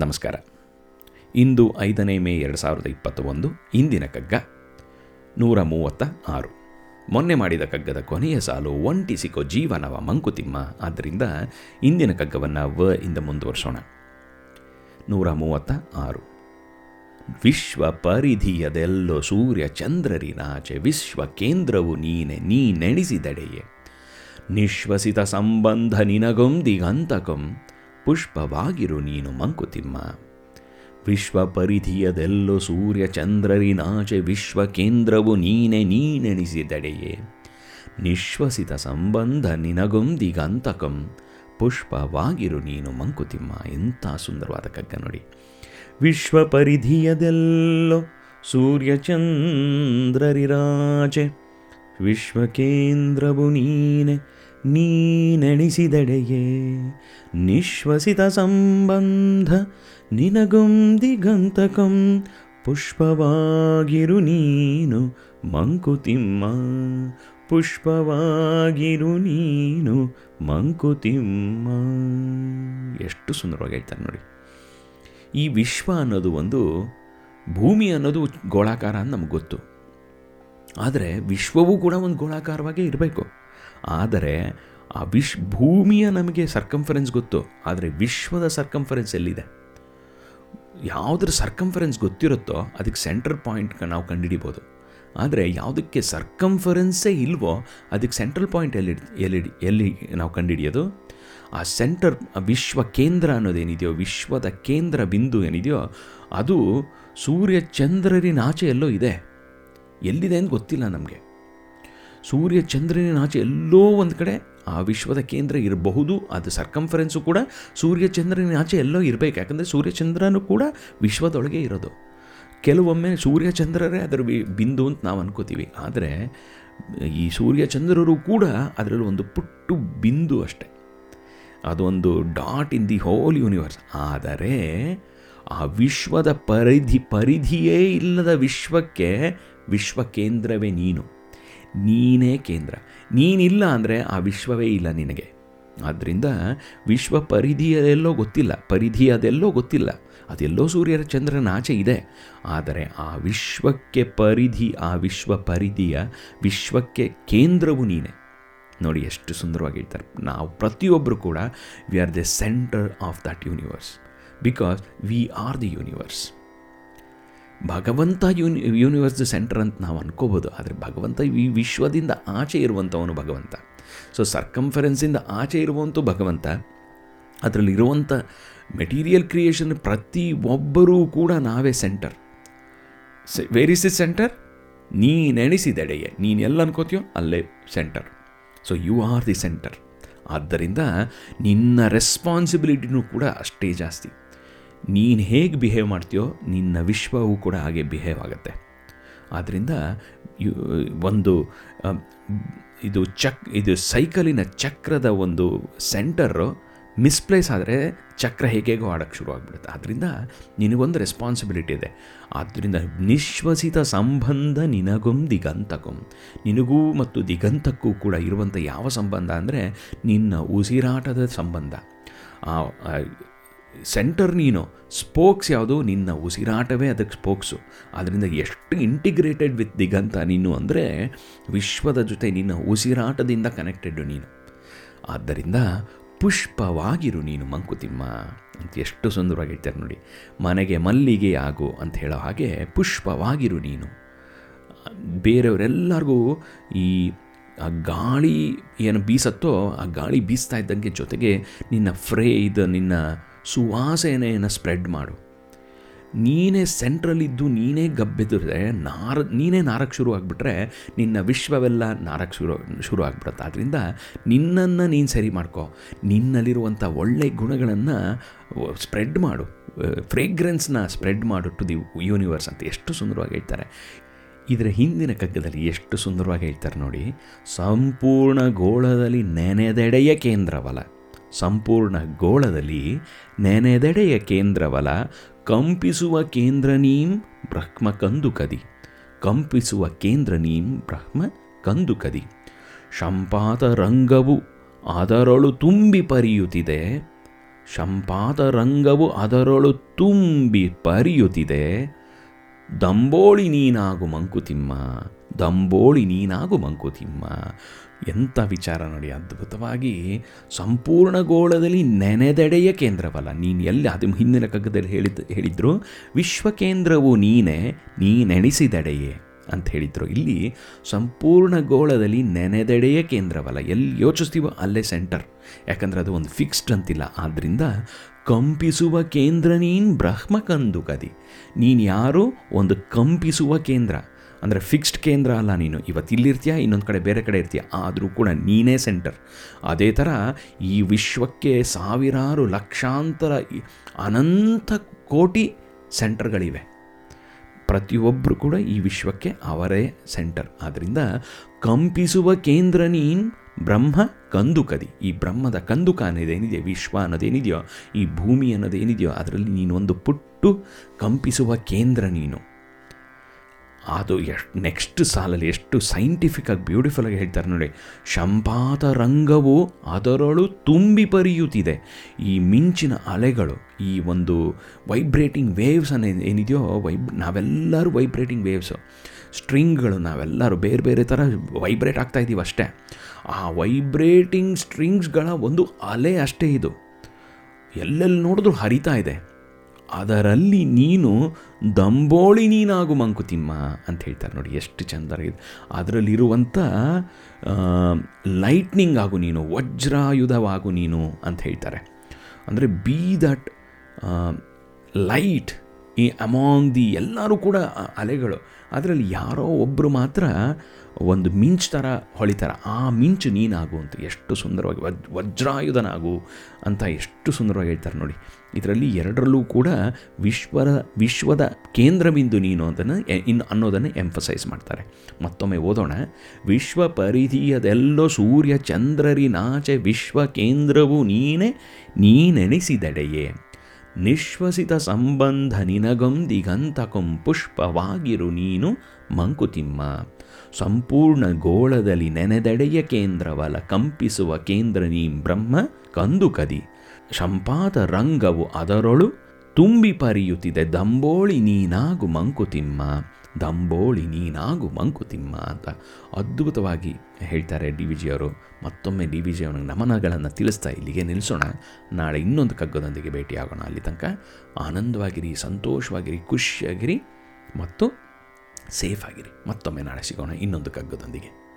ನಮಸ್ಕಾರ. ಇಂದು ಐದನೇ ಮೇ ಎರಡು ಸಾವಿರದ ಇಪ್ಪತ್ತ ಒಂದು ಇಂದಿನ ಕಗ್ಗ ನೂರ ಮೂವತ್ತ ಆರು. ಮೊನ್ನೆ ಮಾಡಿದ ಕಗ್ಗದ ಕೊನೆಯ ಸಾಲು ಒಂಟಿಸಿಕೋ ಜೀವನವ ಮಂಕುತಿಮ್ಮ. ಆದ್ದರಿಂದ ಇಂದಿನ ಕಗ್ಗವನ್ನು ವ ಇಂದ ಮುಂದುವರಿಸೋಣ. ನೂರ ಮೂವತ್ತ ಆರು. ವಿಶ್ವ ಪರಿಧಿಯದೆಲ್ಲೋ ಸೂರ್ಯ ಚಂದ್ರರಿನಾಚೆ ವಿಶ್ವ ಕೇಂದ್ರವು ನೀನೆ ನೀನೆಣಿಸಿದೆಡೆಯೇ ನಿಶ್ವಸಿತ ಸಂಬಂಧ ನಿನಗೊಂದಿಗಂತಕಂ. ಪುಷ್ಪವಾಗಿರು ನೀನು ಮಂಕುತಿಮ್ಮ. ವಿಶ್ವ ಪರಿಧಿಯದೆಲ್ಲೋ ಸೂರ್ಯ ಚಂದ್ರರಿನಾಚೆ ವಿಶ್ವ ಕೇಂದ್ರವು ನೀನೆ ನೀನೆಣಿಸಿದಡೆಯೇ ನಿಶ್ವಸಿತ ಸಂಬಂಧ ನಿನಗೊಂದಿಗಂತಕಂ. ಪುಷ್ಪವಾಗಿರು ನೀನು ಮಂಕುತಿಮ್ಮ. ಎಂಥ ಸುಂದರವಾದ ಕಗ್ಗ ನೋಡಿ. ವಿಶ್ವ ಪರಿಧಿಯದೆಲ್ಲೋ ಸೂರ್ಯ ಚಂದ್ರರಿರಾಚೆ ವಿಶ್ವ ಕೇಂದ್ರವು ನೀನೆ ನೀನೆಣಿಸಿದೆಡೆಯೇ ನಿಶ್ವಸಿತ ಸಂಬಂಧ ನಿನಗೊಂದಿಗಂತಕಂ ಪುಷ್ಪವಾಗಿರು ನೀನು ಮಂಕುತಿಮ್ಮ. ಪುಷ್ಪವಾಗಿರು ನೀನು ಮಂಕುತಿಮ್ಮ. ಎಷ್ಟು ಸುಂದರವಾಗಿ ಹೇಳ್ತಾರೆ ನೋಡಿ. ಈ ವಿಶ್ವ ಅನ್ನೋದು ಒಂದು ಭೂಮಿ ಅನ್ನೋದು ಗೋಳಾಕಾರ ಅಂತ ನಮ್ಗೆ ಗೊತ್ತು. ಆದರೆ ವಿಶ್ವವೂ ಕೂಡ ಒಂದು ಗೋಳಾಕಾರವಾಗೇ ಇರಬೇಕು. ಆದರೆ ಆ ವಿಶ್ ಭೂಮಿಯ ನಮಗೆ ಸರ್ಕಂಫರೆನ್ಸ್ ಗೊತ್ತು, ಆದರೆ ವಿಶ್ವದ ಸರ್ಕಂಫರೆನ್ಸ್ ಎಲ್ಲಿದೆ? ಯಾವುದ್ರ ಸರ್ಕಂಫರೆನ್ಸ್ ಗೊತ್ತಿರುತ್ತೋ ಅದಕ್ಕೆ ಸೆಂಟರ್ ಪಾಯಿಂಟ್ ನಾವು ಕಂಡುಹಿಡಿಬೋದು. ಆದರೆ ಯಾವುದಕ್ಕೆ ಸರ್ಕಂಫರೆನ್ಸೇ ಇಲ್ವೋ ಅದಕ್ಕೆ ಸೆಂಟ್ರಲ್ ಪಾಯಿಂಟ್ ಎಲ್ಲಿ ಎಲ್ಲಿ ಎಲ್ಲಿ ನಾವು ಕಂಡುಹಿಡಿಯೋದು? ಆ ಸೆಂಟರ್ ವಿಶ್ವ ಕೇಂದ್ರ ಅನ್ನೋದೇನಿದೆಯೋ, ವಿಶ್ವದ ಕೇಂದ್ರ ಬಿಂದು ಏನಿದೆಯೋ, ಅದು ಸೂರ್ಯ ಚಂದ್ರರಿನಾಚೆ ಎಲ್ಲೋ ಇದೆ. ಎಲ್ಲಿದೆ ಅಂತ ಗೊತ್ತಿಲ್ಲ ನಮಗೆ. ಸೂರ್ಯ ಚಂದ್ರನಾಚೆ ಎಲ್ಲೋ ಒಂದು ಕಡೆ ಆ ವಿಶ್ವದ ಕೇಂದ್ರ ಇರಬಹುದು, ಅದು ಸರ್ಕಂಫರೆನ್ಸು ಕೂಡ ಸೂರ್ಯ ಚಂದ್ರನಾಚೆ ಎಲ್ಲೋ ಇರಬೇಕು. ಯಾಕಂದರೆ ಸೂರ್ಯಚಂದ್ರನೂ ಕೂಡ ವಿಶ್ವದೊಳಗೆ ಇರೋದು. ಕೆಲವೊಮ್ಮೆ ಸೂರ್ಯಚಂದ್ರರೇ ಅದರ ಬಿಂದು ಅಂತ ನಾವು ಅನ್ಕೋತೀವಿ. ಆದರೆ ಈ ಸೂರ್ಯಚಂದ್ರರು ಕೂಡ ಅದರಲ್ಲಿ ಒಂದು ಪುಟ್ಟು ಬಿಂದು ಅಷ್ಟೆ. ಅದೊಂದು dot in the whole universe. ಆದರೆ ಆ ವಿಶ್ವದ ಪರಿಧಿ, ಪರಿಧಿಯೇ ಇಲ್ಲದ ವಿಶ್ವಕ್ಕೆ ವಿಶ್ವ ಕೇಂದ್ರವೇ ನೀನು. ನೀನೇ ಕೇಂದ್ರ. ನೀನಿಲ್ಲ ಅಂದರೆ ಆ ವಿಶ್ವವೇ ಇಲ್ಲ ನಿನಗೆ. ಆದ್ದರಿಂದ ವಿಶ್ವ ಪರಿಧಿಯದೆಲ್ಲೋ ಗೊತ್ತಿಲ್ಲ, ಪರಿಧಿ ಅದೆಲ್ಲೋ ಗೊತ್ತಿಲ್ಲ. ಅದೆಲ್ಲೋ ಸೂರ್ಯರ ಚಂದ್ರನ ಆಚೆ ಇದೆ. ಆದರೆ ಆ ವಿಶ್ವಕ್ಕೆ ಪರಿಧಿ, ಆ ವಿಶ್ವ ಪರಿಧಿಯ ವಿಶ್ವಕ್ಕೆ ಕೇಂದ್ರವು ನೀನೇ. ನೋಡಿ ಎಷ್ಟು ಸುಂದರವಾಗಿ ಹೇಳ್ತಾರೆ. ನಾವು ಪ್ರತಿಯೊಬ್ಬರು ಕೂಡ we are the centre of that universe because we are the universe ಭಗವಂತ ಯೂನಿ ಯೂನಿವರ್ಸ್ ಸೆಂಟರ್ ಅಂತ ನಾವು ಅನ್ಕೋಬೋದು. ಆದರೆ ಭಗವಂತ ಈ ವಿಶ್ವದಿಂದ ಆಚೆ ಇರುವಂಥವನು ಭಗವಂತ. ಸೊ ಸರ್ಕಂಫರೆನ್ಸಿಂದ ಆಚೆ ಇರುವಂಥ ಭಗವಂತ. ಅದರಲ್ಲಿ ಇರುವಂಥ ಮೆಟೀರಿಯಲ್ ಕ್ರಿಯೇಷನ್ ಪ್ರತಿ ಒಬ್ಬರೂ ಕೂಡ ನಾವೇ centre where is is centre ನೀನೆಣಿಸಿದೆಡೆಯೇ ನೀನು ಎಲ್ಲ ಅನ್ಕೋತೀಯೋ ಅಲ್ಲೇ centre so you are the centre ಆದ್ದರಿಂದ ನಿನ್ನ ರೆಸ್ಪಾನ್ಸಿಬಿಲಿಟಿನೂ ಕೂಡ ಅಷ್ಟೇ ಜಾಸ್ತಿ. ನೀನು ಹೇಗೆ ಬಿಹೇವ್ ಮಾಡ್ತೀಯೋ ನಿನ್ನ ವಿಶ್ವವೂ ಕೂಡ ಹಾಗೆ ಬಿಹೇವ್ ಆಗುತ್ತೆ. ಆದ್ದರಿಂದ ಒಂದು ಇದು ಚಕ್, ಇದು ಸೈಕಲಿನ ಚಕ್ರದ ಒಂದು ಸೆಂಟರು ಮಿಸ್ಪ್ಲೇಸ್ ಆದರೆ ಚಕ್ರ ಹೇಗೇಗೋ ಆಡೋಕ್ಕೆ ಶುರು ಆಗಿಬಿಡುತ್ತೆ. ಆದ್ದರಿಂದ ನಿನಗೊಂದು ರೆಸ್ಪಾನ್ಸಿಬಿಲಿಟಿ ಇದೆ. ಆದ್ದರಿಂದ ನಿಶ್ವಸಿತ ಸಂಬಂಧ ನಿನಗೊಂ ದಿಗಂತಕಂ. ನಿನಗೂ ಮತ್ತು ದಿಗಂತಕ್ಕೂ ಕೂಡ ಇರುವಂಥ ಯಾವ ಸಂಬಂಧ ಅಂದರೆ ನಿನ್ನ ಉಸಿರಾಟದ ಸಂಬಂಧ. ಸೆಂಟರ್ ನೀನು. ಸ್ಪೋಕ್ಸ್ ಯಾವುದು? ನಿನ್ನ ಉಸಿರಾಟವೇ ಅದಕ್ಕೆ ಸ್ಪೋಕ್ಸು. ಅದರಿಂದ ಎಷ್ಟು ಇಂಟಿಗ್ರೇಟೆಡ್ ವಿತ್ ದಿಗಂತ ನೀನು ಅಂದರೆ ವಿಶ್ವದ ಜೊತೆ ನಿನ್ನ ಉಸಿರಾಟದಿಂದ ಕನೆಕ್ಟೆಡ್ ನೀನು. ಆದ್ದರಿಂದ ಪುಷ್ಪವಾಗಿರು ನೀನು ಮಂಕುತಿಮ್ಮ ಅಂತ ಎಷ್ಟು ಸುಂದರವಾಗಿ ಹೇಳ್ತಾರೆ ನೋಡಿ. ಮನೆಗೆ ಮಲ್ಲಿಗೆ ಆಗು ಅಂತ ಹೇಳೋ ಹಾಗೆ ಪುಷ್ಪವಾಗಿರು ನೀನು. ಬೇರೆಯವರೆಲ್ಲರಿಗೂ ಈ, ಆ ಗಾಳಿ ಏನು ಬೀಸತ್ತೋ ಆ ಗಾಳಿ ಬೀಸ್ತಾ ಇದ್ದಂಗೆ ಜೊತೆಗೆ ನಿನ್ನ ಫ್ರೇ ಇದು ನಿನ್ನ ಸುವಾಸನೆಯನ್ನು ಸ್ಪ್ರೆಡ್ ಮಾಡು. ನೀನೇ ಸೆಂಟ್ರಲ್ಲಿದ್ದು ನೀನೇ ಗಬ್ಬೆದ್ರೆ ನಾರ, ನೀನೇ ನಾರಕ್ಕೆ ಶುರು ಆಗಿಬಿಟ್ರೆ ನಿನ್ನ ವಿಶ್ವವೆಲ್ಲ ನಾರಕ್ಕೆ ಶುರು ಶುರು ಆಗ್ಬಿಡುತ್ತೆ. ಆದ್ದರಿಂದ ನಿನ್ನನ್ನು ನೀನು ಸರಿ ಮಾಡ್ಕೋ. ನಿನ್ನಲ್ಲಿರುವಂಥ ಒಳ್ಳೆ ಗುಣಗಳನ್ನು ಸ್ಪ್ರೆಡ್ ಮಾಡು. ಫ್ರೇಗ್ರೆನ್ಸ್ನ ಸ್ಪ್ರೆಡ್ ಮಾಡು ಟು ದಿ ಯೂನಿವರ್ಸ್ ಅಂತ ಎಷ್ಟು ಸುಂದರವಾಗಿ ಹೇಳ್ತಾರೆ. ಇದರ ಹಿಂದಿನ ಕಗ್ಗದಲ್ಲಿ ಎಷ್ಟು ಸುಂದರವಾಗಿ ಹೇಳ್ತಾರೆ ನೋಡಿ. ಸಂಪೂರ್ಣ ಗೋಳದಲ್ಲಿ ನೆನೆದೆಡೆಯ ಕೇಂದ್ರವಲ. ಸಂಪೂರ್ಣ ಗೋಳದಲ್ಲಿ ನೆನೆದೆಡೆಯ ಕೇಂದ್ರವಲ, ಕಂಪಿಸುವ ಕೇಂದ್ರ ನೀಂ ಬ್ರಹ್ಮ ಕಂದುಕದಿ. ಕಂಪಿಸುವ ಕೇಂದ್ರ ನೀಂ ಬ್ರಹ್ಮ ಕಂದುಕದಿ. ಶಂಪಾತ ರಂಗವು ಅದರೊಳು ತುಂಬಿ ಪರಿಯುತ್ತಿದೆ. ಶಂಪಾತ ರಂಗವು ಅದರೊಳು ತುಂಬಿ ಪರಿಯುತ್ತಿದೆ. ದಂಬೋಳಿ ನೀನಾಗು ಮಂಕುತಿಮ್ಮ, ದಂಬೋಳಿ ನೀನಾಗು ಮಂಕುತಿಮ್ಮ. ಎಂಥ ವಿಚಾರ ನೋಡಿ ಅದ್ಭುತವಾಗಿ ಸಂಪೂರ್ಣ ಗೋಳದಲ್ಲಿ ನೆನೆದೆಡೆಯ ಕೇಂದ್ರವಲ್ಲ. ನೀನು ಎಲ್ಲಿ ಅದು ಹಿಂದಿನ ಕಗ್ಗದಲ್ಲಿ ಹೇಳಿದ, ಹೇಳಿದ್ರು, ವಿಶ್ವಕೇಂದ್ರವು ನೀನೇ, ನೀನೆಣಿಸಿದೆಡೆಯೇ ಅಂತ ಹೇಳಿದ್ರು. ಇಲ್ಲಿ ಸಂಪೂರ್ಣ ಗೋಳದಲ್ಲಿ ನೆನೆದೆಡೆಯ ಕೇಂದ್ರವಲ್ಲ. ಎಲ್ಲಿ ಯೋಚಿಸ್ತೀವೋ ಅಲ್ಲೇ ಸೆಂಟರ್. ಯಾಕಂದರೆ ಅದು ಒಂದು ಫಿಕ್ಸ್ಡ್ ಅಂತಿಲ್ಲ. ಆದ್ದರಿಂದ ಕಂಪಿಸುವ ಕೇಂದ್ರ ನೀನು ಬ್ರಹ್ಮ ನೀನು ಯಾರು? ಒಂದು ಕಂಪಿಸುವ ಕೇಂದ್ರ. ಅಂದರೆ ಫಿಕ್ಸ್ಡ್ ಕೇಂದ್ರ ಅಲ್ಲ ನೀನು. ಇವತ್ತು ಇಲ್ಲಿರ್ತೀಯ, ಇನ್ನೊಂದು ಕಡೆ ಬೇರೆ ಕಡೆ ಇರ್ತೀಯ? ಆದರೂ ಕೂಡ ನೀನೇ ಸೆಂಟರ್ ಅದೇ ಥರ ಈ ವಿಶ್ವಕ್ಕೆ ಸಾವಿರಾರು ಲಕ್ಷಾಂತರ ಅನಂತ ಕೋಟಿ ಸೆಂಟರ್ಗಳಿವೆ ಪ್ರತಿಯೊಬ್ಬರು ಕೂಡ ಈ ವಿಶ್ವಕ್ಕೆ ಅವರೇ ಸೆಂಟರ್ ಆದ್ದರಿಂದ ಕಂಪಿಸುವ ಕೇಂದ್ರ ನೀನು ಬ್ರಹ್ಮ ಕಂದುಕದಿ. ಈ ಬ್ರಹ್ಮದ ಕಂದುಕ ಅನ್ನೋದೇನಿದೆಯೋ? ವಿಶ್ವ ಅನ್ನೋದೇನಿದೆಯೋ? ಈ ಭೂಮಿ ಅನ್ನೋದೇನಿದೆಯೋ? ಅದರಲ್ಲಿ ನೀನು ಒಂದು ಪುಟ್ಟು ಕಂಪಿಸುವ ಕೇಂದ್ರ ನೀನು. ಅದು ಎಷ್ಟು ನೆಕ್ಸ್ಟ್ ಸಾಲಲ್ಲಿ ಎಷ್ಟು ಸೈಂಟಿಫಿಕ್ಕಾಗಿ ಬ್ಯೂಟಿಫುಲ್ಲಾಗಿ ಹೇಳ್ತಾರೆ ನೋಡಿ. ಶಂಪಾತ ರಂಗವು ಅದರಳು ತುಂಬಿ ಪರಿಯುತ್ತಿದೆ. ಈ ಮಿಂಚಿನ ಅಲೆಗಳು, ಈ ಒಂದು ವೈಬ್ರೇಟಿಂಗ್ ವೇವ್ಸ್ ಅನ್ನ, ಏನಿದೆಯೋ ವೈಬ್ ನಾವೆಲ್ಲರೂ ವೈಬ್ರೇಟಿಂಗ್ ವೇವ್ಸು ಸ್ಟ್ರಿಂಗ್ಗಳು ನಾವೆಲ್ಲರೂ ಬೇರೆ ಬೇರೆ ಥರ ವೈಬ್ರೇಟ್ ಆಗ್ತಾ ಇದ್ದೀವಿ ಅಷ್ಟೇ. ಆ ವೈಬ್ರೇಟಿಂಗ್ ಸ್ಟ್ರಿಂಗ್ಸ್ಗಳ ಒಂದು ಅಲೆ ಅಷ್ಟೇ ಇದು. ಎಲ್ಲೆಲ್ಲಿ ನೋಡಿದ್ರೂ ಹರಿತಾ ಇದೆ. ಅದರಲ್ಲಿ ನೀನು ದಂಬೋಳಿ ನೀನಾಗು ಮಂಕುತಿಮ್ಮ ಅಂತ ಹೇಳ್ತಾರೆ ನೋಡಿ, ಎಷ್ಟು ಚಂದಾಗಿದೆ ಅದರಲ್ಲಿರುವಂಥ ಲೈಟ್ನಿಂಗ್ ಆಗು ನೀನು, ವಜ್ರಾಯುಧವಾಗು ನೀನು ಅಂತ ಹೇಳ್ತಾರೆ. ಅಂದರೆ ಬಿ ದಟ್ ಲೈಟ್ ಈ ಅಮಾಂಗ್ ದಿ ಎಲ್ಲರೂ ಕೂಡ ಅಲೆಗಳು. ಅದರಲ್ಲಿ ಯಾರೋ ಒಬ್ಬರು ಮಾತ್ರ ಒಂದು ಮಿಂಚ್ ಥರ ಹೊಳಿತಾರೆ. ಆ ಮಿಂಚು ನೀನಾಗು ಅಂತ, ಎಷ್ಟು ಸುಂದರವಾಗಿ ವಜ್ ವಜ್ರಾಯುಧನಾಗು ಅಂತ ಎಷ್ಟು ಸುಂದರವಾಗಿ ಹೇಳ್ತಾರೆ ನೋಡಿ. ಇದರಲ್ಲಿ ಎರಡರಲ್ಲೂ ಕೂಡ ವಿಶ್ವದ ವಿಶ್ವದ ಕೇಂದ್ರಬಿಂದು ನೀನು ಅದನ್ನು ಇನ್ನು ಅನ್ನೋದನ್ನು ಎಂಫಸೈಸ್ ಮಾಡ್ತಾರೆ. ಮತ್ತೊಮ್ಮೆ ಓದೋಣ. ವಿಶ್ವ ಪರಿಧಿಯದೆಲ್ಲೋ ಸೂರ್ಯ ಚಂದ್ರರಿ ನಾಚೆ ವಿಶ್ವ ಕೇಂದ್ರವು ನೀನೆ, ನೀನೆಣಿಸಿದೆಡೆಯೇ. ನಿಶ್ವಸಿತ ಸಂಬಂಧ ನಿನಗೊಂದಿಗಂತಕೊಂ ಪುಷ್ಪವಾಗಿರು ನೀನು ಮಂಕುತಿಮ್ಮ. ಸಂಪೂರ್ಣ ಗೋಳದಲ್ಲಿ ನೆನೆದೆಡೆಯ ಕೇಂದ್ರವಲ ಕಂಪಿಸುವ ಕೇಂದ್ರ ನೀ ಬ್ರಹ್ಮ ಕಂದುಕದಿ ಶಂಪಾತ ರಂಗವು ಅದರೊಳು ತುಂಬಿ ಪರಿಯುತ್ತಿದೆ, ದಂಬೋಳಿ ನೀನಾಗು ಮಂಕುತಿಮ್ಮ. ದಂಬೋಳಿ ನೀನಾಗು ಮಂಕುತಿಮ್ಮ ಅಂತ ಅದ್ಭುತವಾಗಿ ಹೇಳ್ತಾರೆ ಡಿ ವಿ ಜಿಯವರು ಮತ್ತೊಮ್ಮೆ ಡಿ ವಿ ಜಿ ಅವನಿಗೆ ನಮನಗಳನ್ನು ತಿಳಿಸ್ತಾ ಇಲ್ಲಿಗೆ ನಿಲ್ಲಿಸೋಣ ನಾಳೆ ಇನ್ನೊಂದು ಕಗ್ಗದೊಂದಿಗೆ ಭೇಟಿಯಾಗೋಣ ಅಲ್ಲಿ ತನಕ. ಆನಂದವಾಗಿರಿ, ಸಂತೋಷವಾಗಿರಿ, ಖುಷಿಯಾಗಿರಿ ಮತ್ತು ಸೇಫ್ ಆಗಿರಿ ಮತ್ತೊಮ್ಮೆ ನಾಳೆ ಸಿಗೋಣ ಇನ್ನೊಂದು ಕಗ್ಗದೊಂದಿಗೆ.